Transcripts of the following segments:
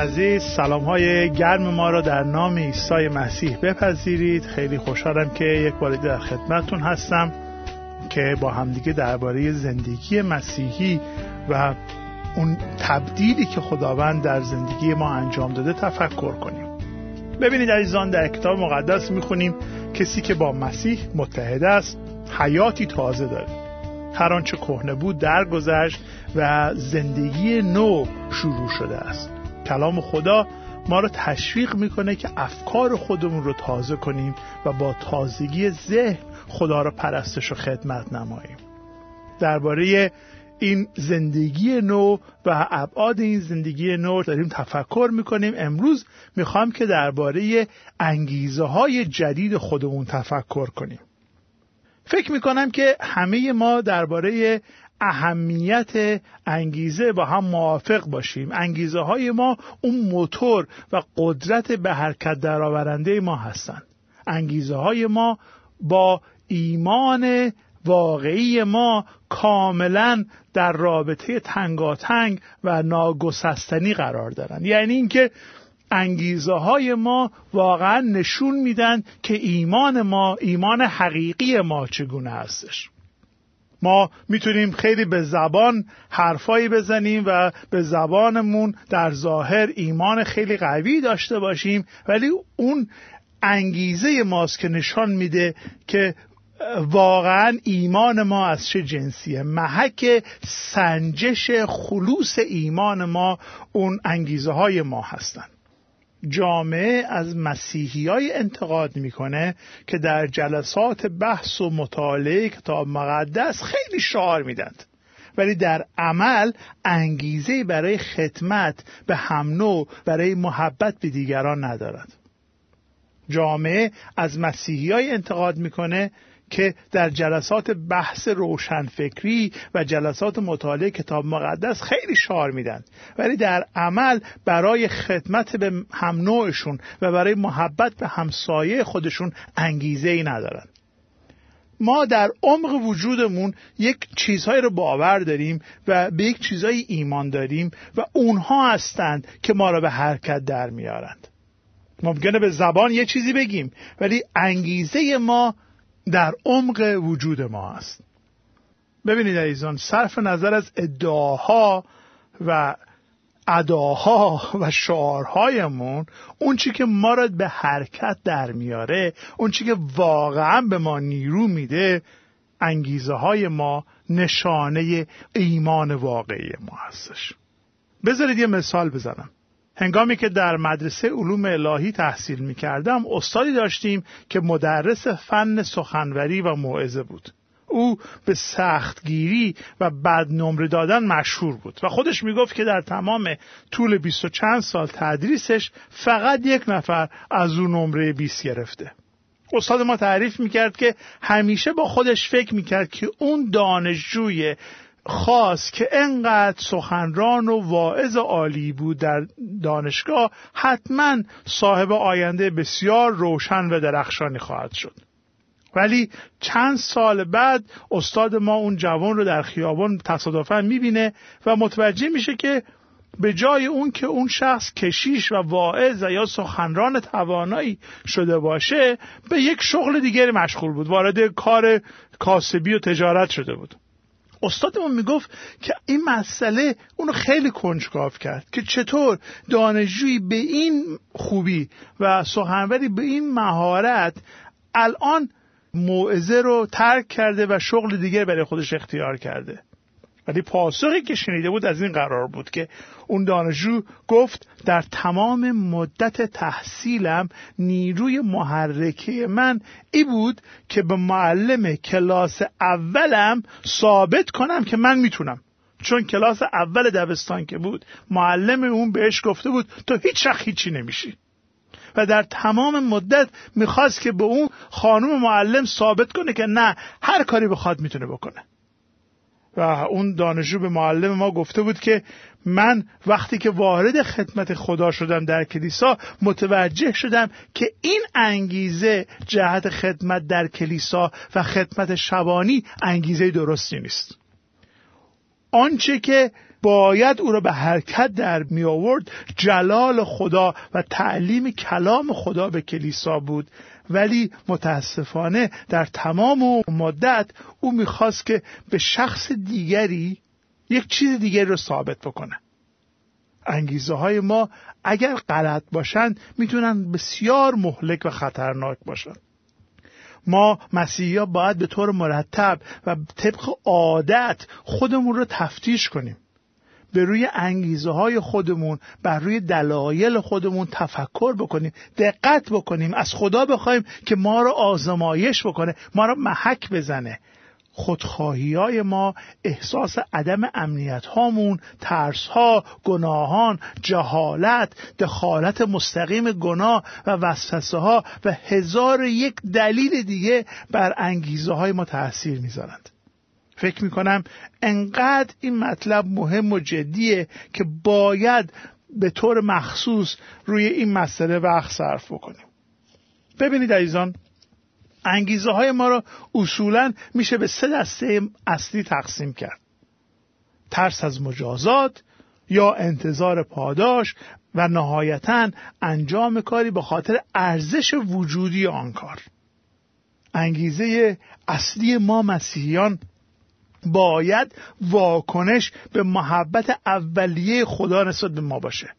عزیز سلام های گرم ما را در نام عیسی مسیح بپذیرید. خیلی خوشحالم که یک بار در خدمتتون هستم که با همدیگه درباره زندگی مسیحی و اون تبدیلی که خداوند در زندگی ما انجام داده تفکر کنیم. ببینید عزیزان در کتاب مقدس می‌خونیم کسی که با مسیح متحد است حیاتی تازه داره. هر آنچه کهنه بود درگذشت و زندگی نو شروع شده است. کلام خدا ما رو تشویق می‌کنه که افکار خودمون رو تازه کنیم و با تازگی ذهن خدا رو پرستش و خدمت نماییم. درباره این زندگی نو و ابعاد این زندگی نو داریم تفکر می‌کنیم. امروز می‌خوام که درباره انگیزه های جدید خودمون تفکر کنیم. فکر می‌کنم که همه ما درباره اهمیت انگیزه با هم موافق باشیم. انگیزه های ما اون موتور و قدرت به حرکت درآورنده ما هستند. انگیزه های ما با ایمان واقعی ما کاملا در رابطه تنگاتنگ و ناگسستنی قرار دارند. یعنی اینکه انگیزه های ما واقعا نشون میدن که ایمان ما ایمان حقیقی ما چگونه هستش. ما می‌تونیم خیلی به زبان حرفایی بزنیم و به زبانمون در ظاهر ایمان خیلی قوی داشته باشیم ولی اون انگیزه ماست که نشان میده که واقعا ایمان ما از چه جنسیه. محک سنجش خلوص ایمان ما اون انگیزه های ما هستند جامعه از مسیحی های انتقاد می‌کنه که در جلسات بحث و مطالعه کتاب مقدس خیلی شعار میدند ولی در عمل انگیزه برای خدمت به هم برای محبت به دیگران ندارد. جامعه از مسیحی های انتقاد می‌کنه که در جلسات بحث روشنفکری و جلسات مطالعه کتاب مقدس خیلی شعار میدن. ولی در عمل برای خدمت به هم نوعشون و برای محبت به همسایه خودشون انگیزه ای ندارن. ما در عمق وجودمون یک چیزهایی رو باور داریم و به یک چیزهایی ایمان داریم و اونها هستند که ما را به حرکت در میارند. ممکنه به زبان یه چیزی بگیم ولی انگیزه ما در عمق وجود ما است. ببینید عزیزان صرف نظر از ادعاها و اداها و شعارهایمون اون چی که ما را به حرکت در میاره اون چی که واقعا به ما نیرو میده انگیزه های ما نشانه ایمان واقعی ما هستش. بذارید یه مثال بزنم. هنگامی که در مدرسه علوم الهی تحصیل می کردم استادی داشتیم که مدرس فن سخنوری و موعظه بود. او به سختگیری و بد نمره دادن مشهور بود و خودش می‌گفت که در تمام طول بیست و چند سال تدریسش فقط یک نفر از او نمره 20 گرفته. استاد ما تعریف می‌کرد که همیشه با خودش فکر می‌کرد که اون دانشجوی خواست که انقدر سخنران و واعظ عالی بود در دانشگاه حتما صاحب آینده بسیار روشن و درخشانی خواهد شد. ولی چند سال بعد استاد ما اون جوان رو در خیابان تصادفا می‌بینه و متوجه میشه که به جای اون که اون شخص کشیش و واعظ یا سخنران توانایی شده باشه به یک شغل دیگری مشغول بود. وارد کار کاسبی و تجارت شده بود. استادمون می‌گفت که این مسئله اونو خیلی کنجکاو کرد که چطور دانشجویی به این خوبی و سخنوری به این مهارت الان موعظه رو ترک کرده و شغل دیگه برای خودش اختیار کرده. ولی پاسخی که شنیده بود از این قرار بود که اون دانشجو گفت در تمام مدت تحصیلم نیروی محرکه من ای بود که به معلم کلاس اولم ثابت کنم که من می‌تونم. چون کلاس اول دبستان که بود معلم اون بهش گفته بود تو هیچ وقت هیچی نمیشی. و در تمام مدت می‌خواست که به اون خانم معلم ثابت کنه که نه هر کاری بخواد می‌تونه بکنه. و اون دانشجو به معلم ما گفته بود که من وقتی که وارد خدمت خدا شدم در کلیسا متوجه شدم که این انگیزه جهت خدمت در کلیسا و خدمت شبانی انگیزه درستی نیست. آنچه که باید او را به حرکت در می آورد جلال خدا و تعلیم کلام خدا به کلیسا بود. ولی متاسفانه در تمام مدت او می‌خواست که به شخص دیگری یک چیز دیگری رو ثابت بکنه. انگیزه های ما اگر غلط باشند می‌تونن بسیار مهلک و خطرناک باشند ما مسیحی باید به طور مرتب و طبق عادت خودمون رو تفتیش کنیم. به روی انگیزه های خودمون بر روی دلایل خودمون تفکر بکنیم دقت بکنیم از خدا بخوایم که ما رو آزمایش بکنه ما رو محک بزنه. خودخواهی های ما احساس عدم امنیت هامون ترس ها گناهان جهالت دخالت مستقیم گناه و وسوسه ها و هزار یک دلیل دیگه بر انگیزه های ما تاثیر می‌ذارند. فکر می‌کنم انقدر این مطلب مهم و جدیه که باید به طور مخصوص روی این مسئله وقت صرف بکنیم. ببینید عزیزان انگیزه های ما را اصولا میشه به سه دسته اصلی تقسیم کرد. ترس از مجازات یا انتظار پاداش و نهایتا انجام کاری به خاطر ارزش وجودی آن کار. انگیزه اصلی ما مسیحیان باید واکنش به محبت اولیه خدا نسبت به ما باشه.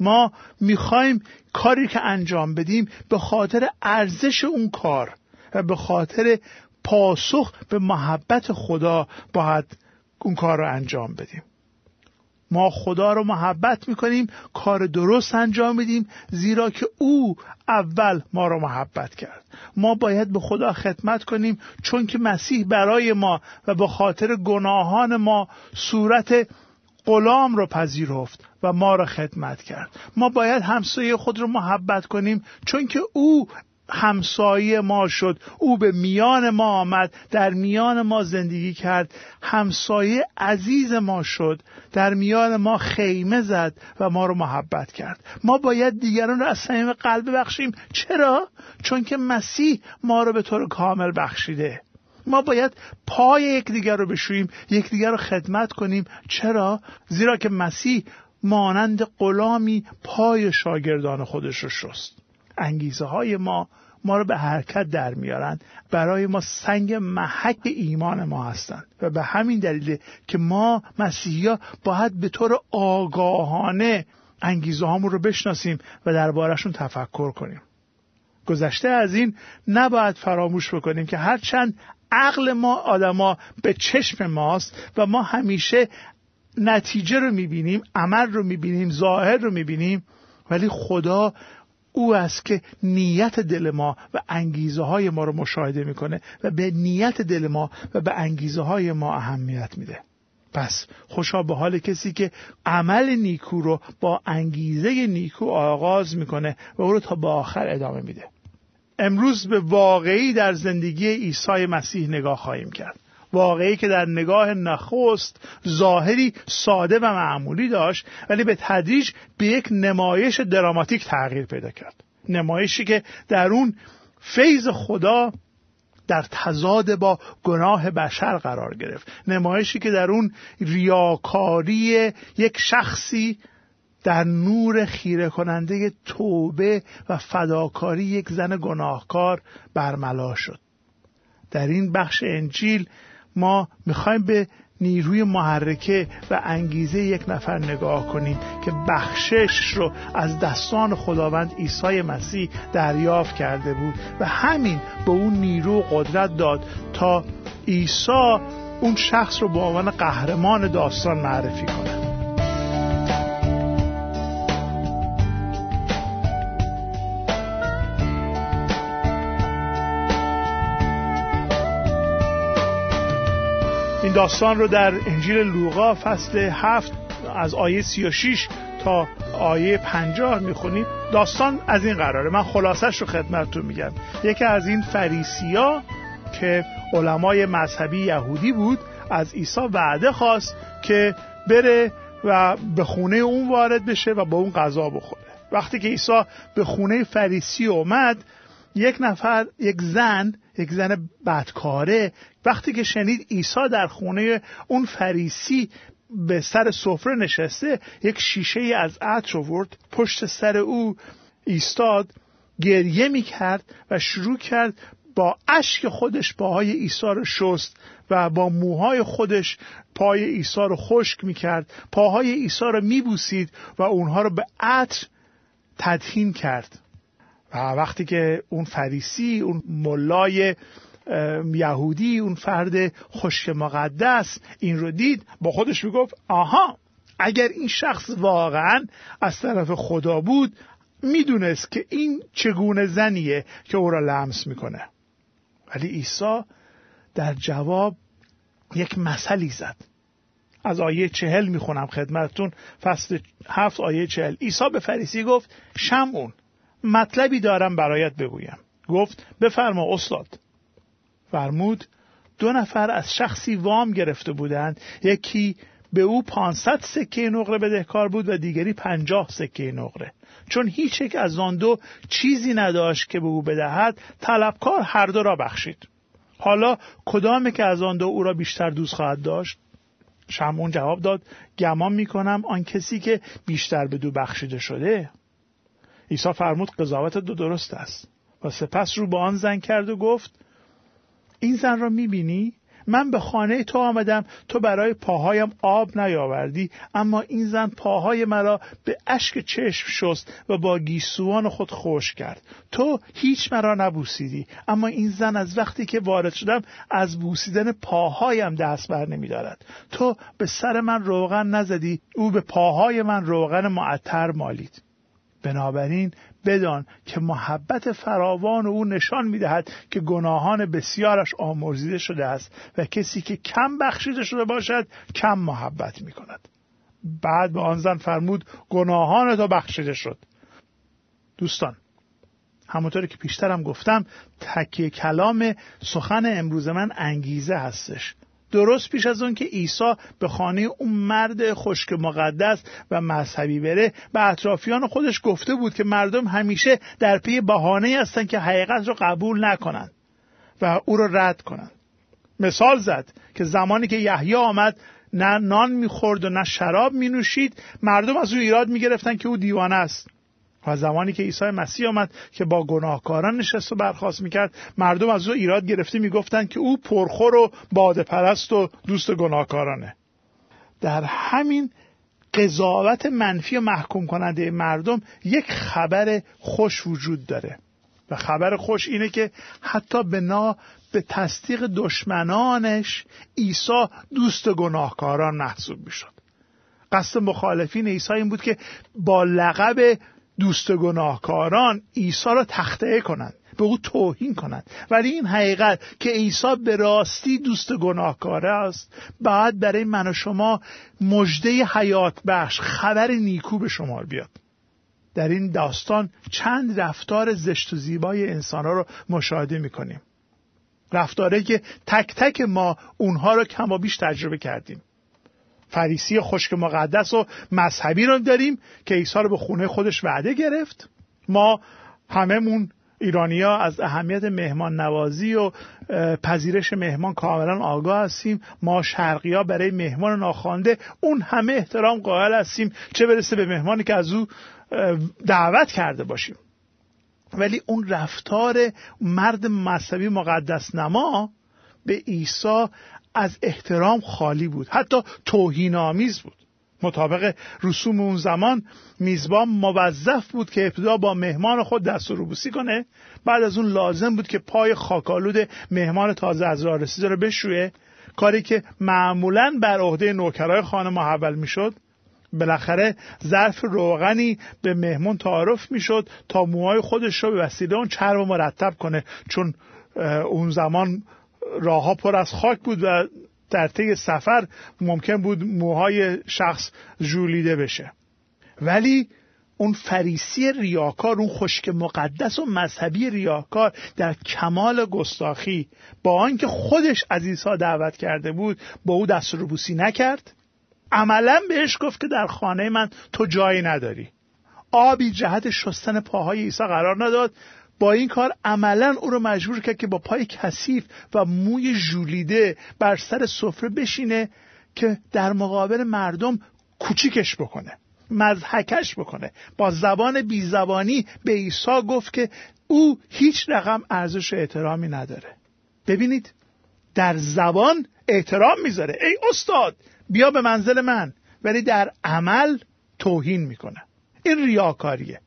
ما می‌خوایم کاری که انجام بدیم به خاطر ارزش اون کار و به خاطر پاسخ به محبت خدا باید اون کار رو انجام بدیم. ما خدا رو محبت می‌کنیم کار درست انجام میدیم زیرا که او اول ما رو محبت کرد. ما باید به خدا خدمت کنیم چون که مسیح برای ما و به خاطر گناهان ما صورت غلام رو پذیرفت و ما را خدمت کرد. ما باید همسایه خود رو محبت کنیم چون که او همسایه ما شد. او به میان ما آمد در میان ما زندگی کرد. همسایه عزیز ما شد. در میان ما خیمه زد و ما رو محبت کرد. ما باید دیگران رو از صمیم قلب بخشیم چرا؟ چون که مسیح ما رو به طور کامل بخشیده. ما باید پای یکدیگر رو بشوییم یکدیگر رو خدمت کنیم. چرا؟ زیرا که مسیح مانند غلامی پای شاگردان خودش رو شست. انگیزه های ما ما رو به حرکت در میارن. برای ما سنگ محک ایمان ما هستند و به همین دلیل که ما مسیحی باید به طور آگاهانه انگیزه هامون رو بشناسیم و دربارهشون تفکر کنیم. گذشته از این نباید فراموش بکنیم که هرچند عقل ما آدما به چشم ماست و ما همیشه نتیجه رو می‌بینیم عمل رو می‌بینیم ظاهر رو می‌بینیم ولی خدا او است که نیت دل ما و انگیزه های ما رو مشاهده می‌کنه و به نیت دل ما و به انگیزه های ما اهمیت میده. پس خوشا به حال کسی که عمل نیکو رو با انگیزه نیکو آغاز می‌کنه و او رو تا به آخر ادامه میده. امروز به واقعی در زندگی عیسی مسیح نگاه خواهیم کرد. واقعی که در نگاه نخست ظاهری ساده و معمولی داشت ولی به تدریج به یک نمایش دراماتیک تغییر پیدا کرد. نمایشی که در اون فیض خدا در تضاد با گناه بشر قرار گرفت. نمایشی که در اون ریاکاری یک شخصی در نور خیره کننده توبه و فداکاری یک زن گناهکار برملا شد. در این بخش انجیل ما می‌خوایم به نیروی محرکه و انگیزه یک نفر نگاه کنیم که بخشش رو از دستان خداوند عیسی مسیح دریافت کرده بود و همین به اون نیرو قدرت داد تا عیسی اون شخص رو به عنوان قهرمان داستان معرفی کنه این داستان رو در انجیل لوقا فصل هفت از آیه 36 تا آیه 50 می‌خونیم. داستان از این قراره. من خلاصش رو خدمتتون میگم. یکی از این فریسیا که علمای مذهبی یهودی بود از عیسی وعده خواست که بره و به خونه اون وارد بشه و با اون غذا بخوره. وقتی که عیسی به خونه فریسی اومد یک نفر یک زن یک زن بدکاره. وقتی که شنید عیسی در خونه اون فریسی به سر سفره نشسته یک شیشه از عطر آورد پشت سر او ایستاد گریه می کرد و شروع کرد با اشک خودش پاهای عیسی رو شست و با موهای خودش پای عیسی رو خشک می کرد پاهای عیسی رو می بوسید و اونها رو به عطر تدهین کرد. و وقتی که اون فریسی اون ملای یهودی اون فرد خشک مقدس این رو دید با خودش می‌گفت آها اگر این شخص واقعا از طرف خدا بود می‌دونست که این چگونه زنیه که او را لمس می‌کنه. ولی عیسی در جواب یک مثلی زد. از آیه چهل می‌خونم خدمتتون. فصل هفت آیه چهل. عیسی به فریسی گفت شمعون. مطلبی دارم برایت بگویم. گفت بفرما استاد. فرمود دو نفر از شخصی وام گرفته بودند. یکی به او 500 سکه نقره بدهکار بود و دیگری پنجاه سکه نقره. چون هیچ یک از آن دو چیزی نداشت که به او بدهد طلبکار هر دو را بخشید. حالا کدامه که از آن دو او را بیشتر دوست خواهد داشت؟ شمعون جواب داد گمان می‌کنم آن کسی که بیشتر به دو بخشیده شده. عیسی فرمود قضاوت دو درست است. و سپس رو به آن زن کرد و گفت این زن را می‌بینی؟ من به خانه تو آمدم تو برای پاهایم آب نیاوردی اما این زن پاهای مرا به اشک چشم شست و با گیسوان خود خوش کرد. تو هیچ مرا نبوسیدی اما این زن از وقتی که وارد شدم از بوسیدن پاهایم دست بر نمی دارد تو به سر من روغن نزدی او به پاهای من روغن معطر مالید. بنابراین بدان که محبت فراوان او نشان می‌دهد که گناهان بسیارش آمرزیده شده است و کسی که کم بخشیده شده باشد کم محبت می کند بعد به آن زن فرمود گناهان تو بخشیده شد. دوستان همونطوری که پیشترم گفتم تکیه کلام سخن امروز من انگیزه هستش. درست پیش از اون که عیسی به خانه اون مرد خشک مقدس و مذهبی بره به اطرافیان خودش گفته بود که مردم همیشه در پی بهانه هستند که حقیقت رو قبول نکنند و او رو رد کنند مثال زد که زمانی که یحیی آمد نه نان می‌خورد و نه شراب مینوشید مردم از او ایراد می‌گرفتند که او دیوانه است. و زمانی که عیسی مسیح آمد که با گناهکاران نشست و برخواست می‌کرد مردم از او ایراد گرفته می‌گفتند که او پرخور و باده پرست و دوست گناهکارانه. در همین قضاوت منفی و محکوم کننده مردم یک خبر خوش وجود داره. و خبر خوش اینه که حتی بنا به تصدیق دشمنانش عیسی دوست گناهکاران محسوب می‌شد. قصد مخالفین عیسی این بود که با لقب دوست گناهکاران عیسی را تخته کنند به او توهین کنند. ولی این حقیقت که عیسی به راستی دوست گناهکاره است بعد برای من و شما مژده حیات بخش خبر نیکو به شما بیاد. در این داستان چند رفتار زشت و زیبای انسان رو مشاهده می‌کنیم. رفتاره که تک تک ما اونها رو کما بیش تجربه کردیم. فریسی خشک مقدس و مذهبی رو داریم که عیسی رو به خونه خودش وعده گرفت. ما هممون ایرانیا از اهمیت مهمان نوازی و پذیرش مهمان کاملا آگاه هستیم. ما شرقی ها برای مهمان ناخوانده اون همه احترام قائل هستیم چه برسه به مهمانی که از او دعوت کرده باشیم. ولی اون رفتار مرد مذهبی مقدس نما به عیسی از احترام خالی بود. حتی توهین آمیز بود. مطابق رسوم اون زمان میزبان موظف بود که ابتدا با مهمان خود دست و روبوسی کنه. بعد از اون لازم بود که پای خاکالود مهمان تازه از راه رسیده رو بشویه کاری که معمولا بر عهده نوکرای خانه محول می‌شد. بالاخره ظرف روغنی به مهمون تعارف می‌شد تا موهای خودش رو به وسیله اون چرب مرتب کنه. چون اون زمان راهها پر از خاک بود و در طی سفر ممکن بود موهای شخص جولیده بشه. ولی اون فریسی ریاکار اون خشک مقدس و مذهبی ریاکار در کمال گستاخی با آنکه خودش از عیسی دعوت کرده بود با او دست روبوسی نکرد. عملا بهش گفت که در خانه من تو جایی نداری. آبی جهت شستن پاهای عیسی قرار نداد. با این کار عملا او رو مجبور کرد که با پای کثیف و موی ژولیده بر سر سفره بشینه که در مقابل مردم کوچیکش بکنه مزحکش بکنه. با زبان بیزبانی به عیسی گفت که او هیچ رقم ارزش احترامی نداره. ببینید در زبان احترام می‌ذاره. ای استاد بیا به منزل من. ولی در عمل توهین می‌کنه. این ریاکاریه.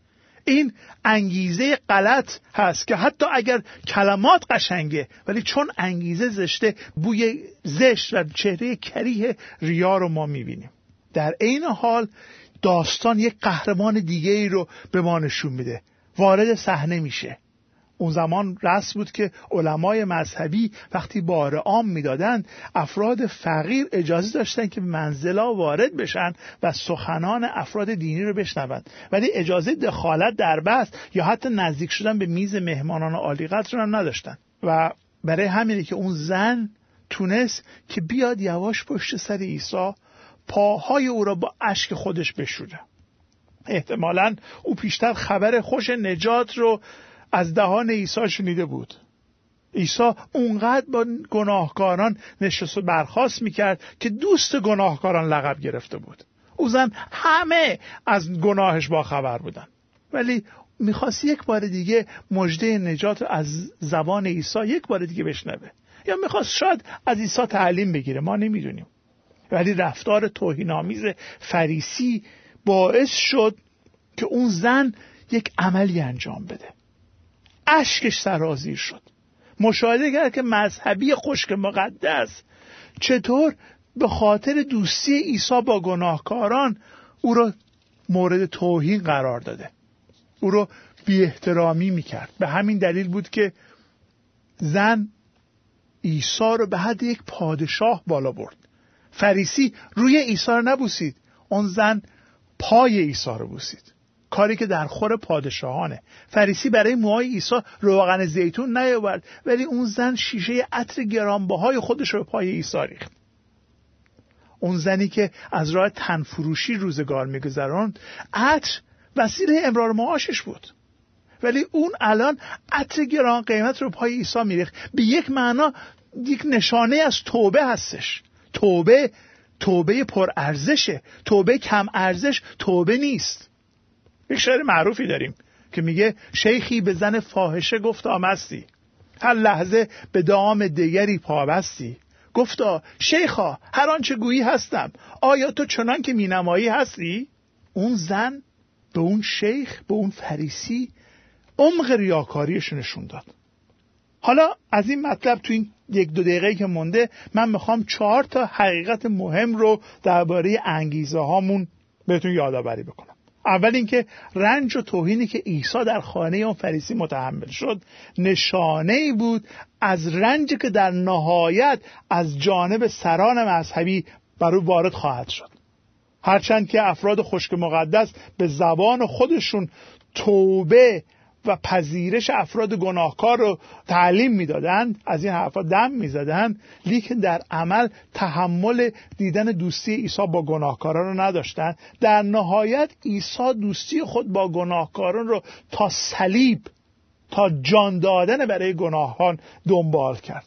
این انگیزه غلط هست که حتی اگر کلمات قشنگه ولی چون انگیزه زشته بوی زشت و چهره کریه ریا رو ما می‌بینیم. در عین حال داستان یک قهرمان دیگه ای رو به ما نشون میده. وارد صحنه میشه. اون زمان رسم بود که علمای مذهبی وقتی بار عام می‌دادند افراد فقیر اجازه داشتن که منزلا وارد بشن و سخنان افراد دینی رو بشنوند ولی اجازه دخالت در بحث یا حتی نزدیک شدن به میز مهمانان عالی قدر هم نداشتن. و برای همینه که اون زن تونست که بیاد یواش پشت سر عیسی پاهای او را با اشک خودش بشوره. احتمالا او پیشتر خبر خوش نجات رو از دهان عیسی شنیده بود. عیسی اونقدر با گناهکاران نشست و برخواست می‌کرد که دوست گناهکاران لقب گرفته بود. او زن همه از گناهش با خبر بودن. ولی می‌خواست یک بار دیگه مجده نجات از زبان عیسی یک بار دیگه بشنوه. یا می‌خواست شاید از عیسی تعلیم بگیره. ما نمی‌دونیم. ولی رفتار توهینآمیز فریسی باعث شد که اون زن یک عملی انجام بده. اشکش سرازیر شد. مشاهده کرد که مذهبی خشک مقدس چطور به خاطر دوستی عیسی با گناهکاران او را مورد توهین قرار داده. او را بی احترامی می‌کرد. به همین دلیل بود که زن عیسی رو به حد یک پادشاه بالا برد. فریسی روی عیسی رو نبوسید. اون زن پای عیسی رو بوسید. کاری که در خور پادشاهانه. فریسی برای موهای عیسی روغن زیتون نیاورد ولی اون زن شیشه عطر گرانبهای خودش رو پای عیسی ریخت. اون زنی که از راه تنفروشی روزگار میگذراند عطر وسیله امرار معاشش بود. ولی اون الان عطر گران قیمت رو پای عیسی میریخت. به یک معنا یک نشانه از توبه هستش. توبه توبه پر ارزشه توبه کم ارزش توبه نیست. یک شعر معروفی داریم که میگه شیخی به زن فاحشه گفت آمستی هر لحظه به دام دیگری پابستی گفتا شیخا هر آنچه گویی هستم. آیا تو چنان که مینمایی هستی؟ اون زن به اون شیخ به اون فریسی عمق ریاکاریش نشون داد. حالا از این مطلب تو این یک دو دقیقه که مونده من می‌خوام چهار تا حقیقت مهم رو درباره انگیزه هامون بهتون یادآوری بکنم. اول اینکه رنج و توهینی که عیسی در خانه اون فریسی متحمل شد نشانه ای بود از رنجی که در نهایت از جانب سران مذهبی بر او وارد خواهد شد. هرچند که افراد خشک مقدس به زبان خودشون توبه و پذیرش افراد گناهکار رو تعلیم می‌دادند. از این حرفا دم می‌زدند. لیکن در عمل تحمل دیدن دوستی عیسی با گناهکاران رو نداشتند. در نهایت عیسی دوستی خود با گناهکاران رو تا صلیب تا جان دادن برای گناهان دنبال کرد.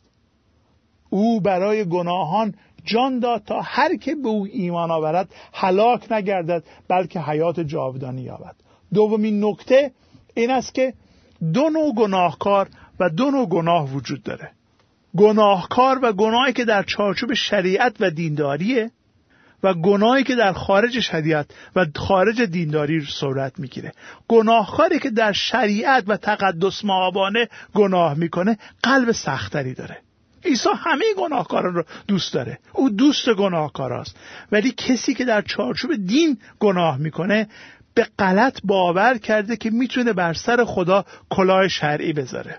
او برای گناهان جان داد تا هر که به او ایمان آورد هلاک نگردد بلکه حیات جاودانی یابد. دومین نکته این است که دو نوع گناهکار و دو نوع گناه وجود داره. گناهکار و گناهی که در چارچوب شریعت و دینداریه و گناهی که در خارج شریعت و خارج دینداری صورت می‌گیره. گناهکاری که در شریعت و تقدس معابانه گناه می‌کنه قلب سختری داره. عیسی همه گناهکاران رو دوست داره. او دوست گناهکاراست. ولی کسی که در چارچوب دین گناه می‌کنه به غلط باور کرده که می‌تونه بر سر خدا کلاه شرعی بذاره.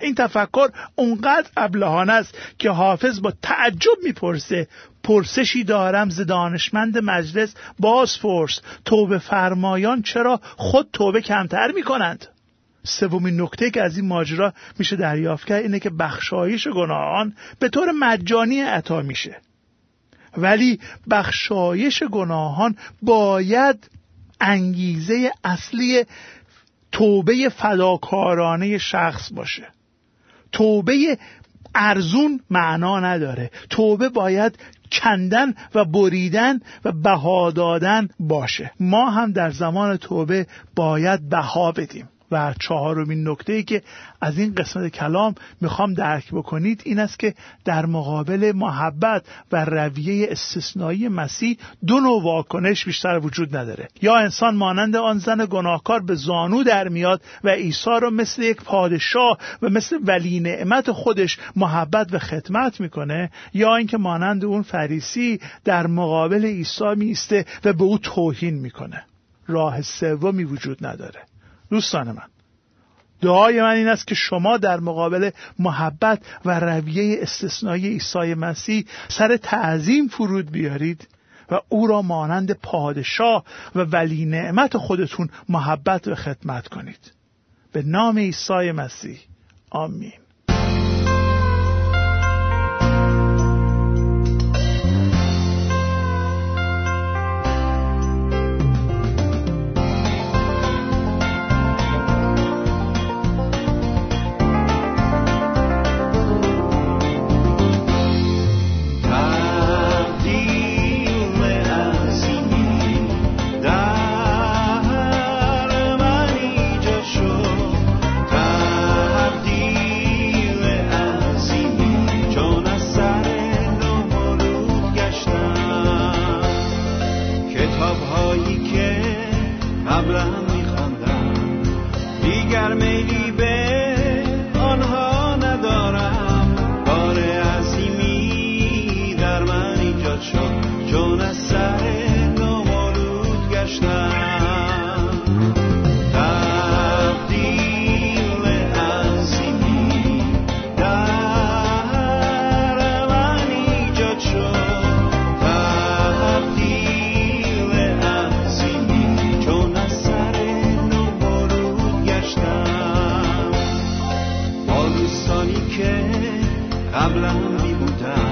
این تفکر اونقدر ابلهانه است که حافظ با تعجب می‌پرسه پرسشی دارم ز دانشمند مجلس باز پرس توبه فرمایان چرا خود توبه کمتر می‌کنند؟ سومین نکته که از این ماجرا میشه دریافت کرد اینه که بخشایش گناهان به طور مجانی عطا میشه. ولی بخشایش گناهان باید انگیزه اصلی توبه فداکارانه شخص باشه. توبه ارزون معنا نداره. توبه باید کندن و بریدن و بها دادن باشه. ما هم در زمان توبه باید بها بدیم. و چهارمین نکته ای که از این قسمت کلام می‌خوام درک بکنید این است که در مقابل محبت و رویه استثنایی مسیح دو نوع واکنش بیشتر وجود نداره. یا انسان مانند آن زن گناهکار به زانو در میاد و عیسی رو مثل یک پادشاه و مثل ولی نعمت خودش محبت و خدمت می‌کنه یا اینکه مانند اون فریسی در مقابل عیسی میسته و به او توهین می‌کنه. راه سومی وجود نداره. دوستان من دعای من این است که شما در مقابل محبت و رویه استثنایی عیسی مسیح سر تعظیم فرود بیارید و او را مانند پادشاه و ولی نعمت خودتون محبت و خدمت کنید. به نام عیسی مسیح. آمین. از قید آنها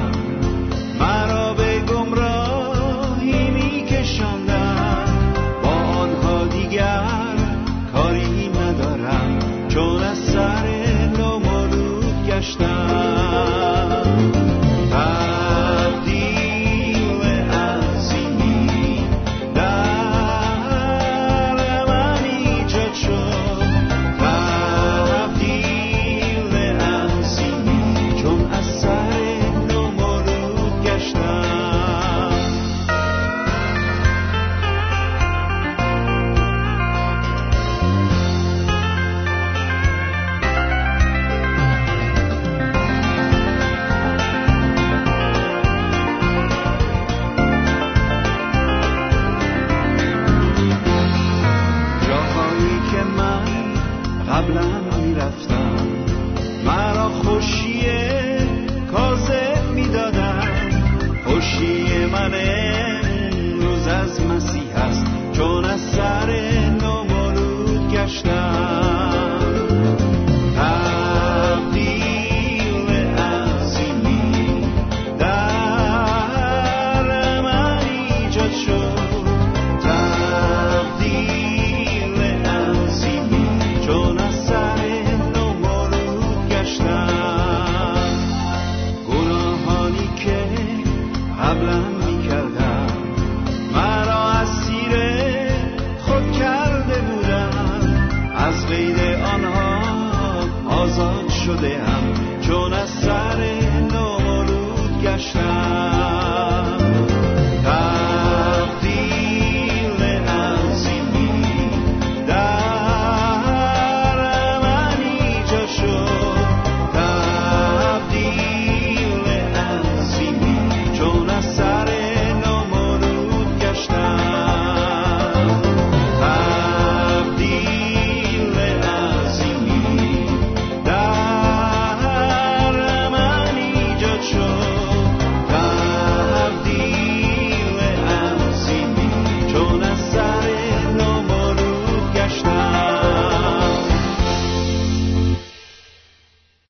آزاد شده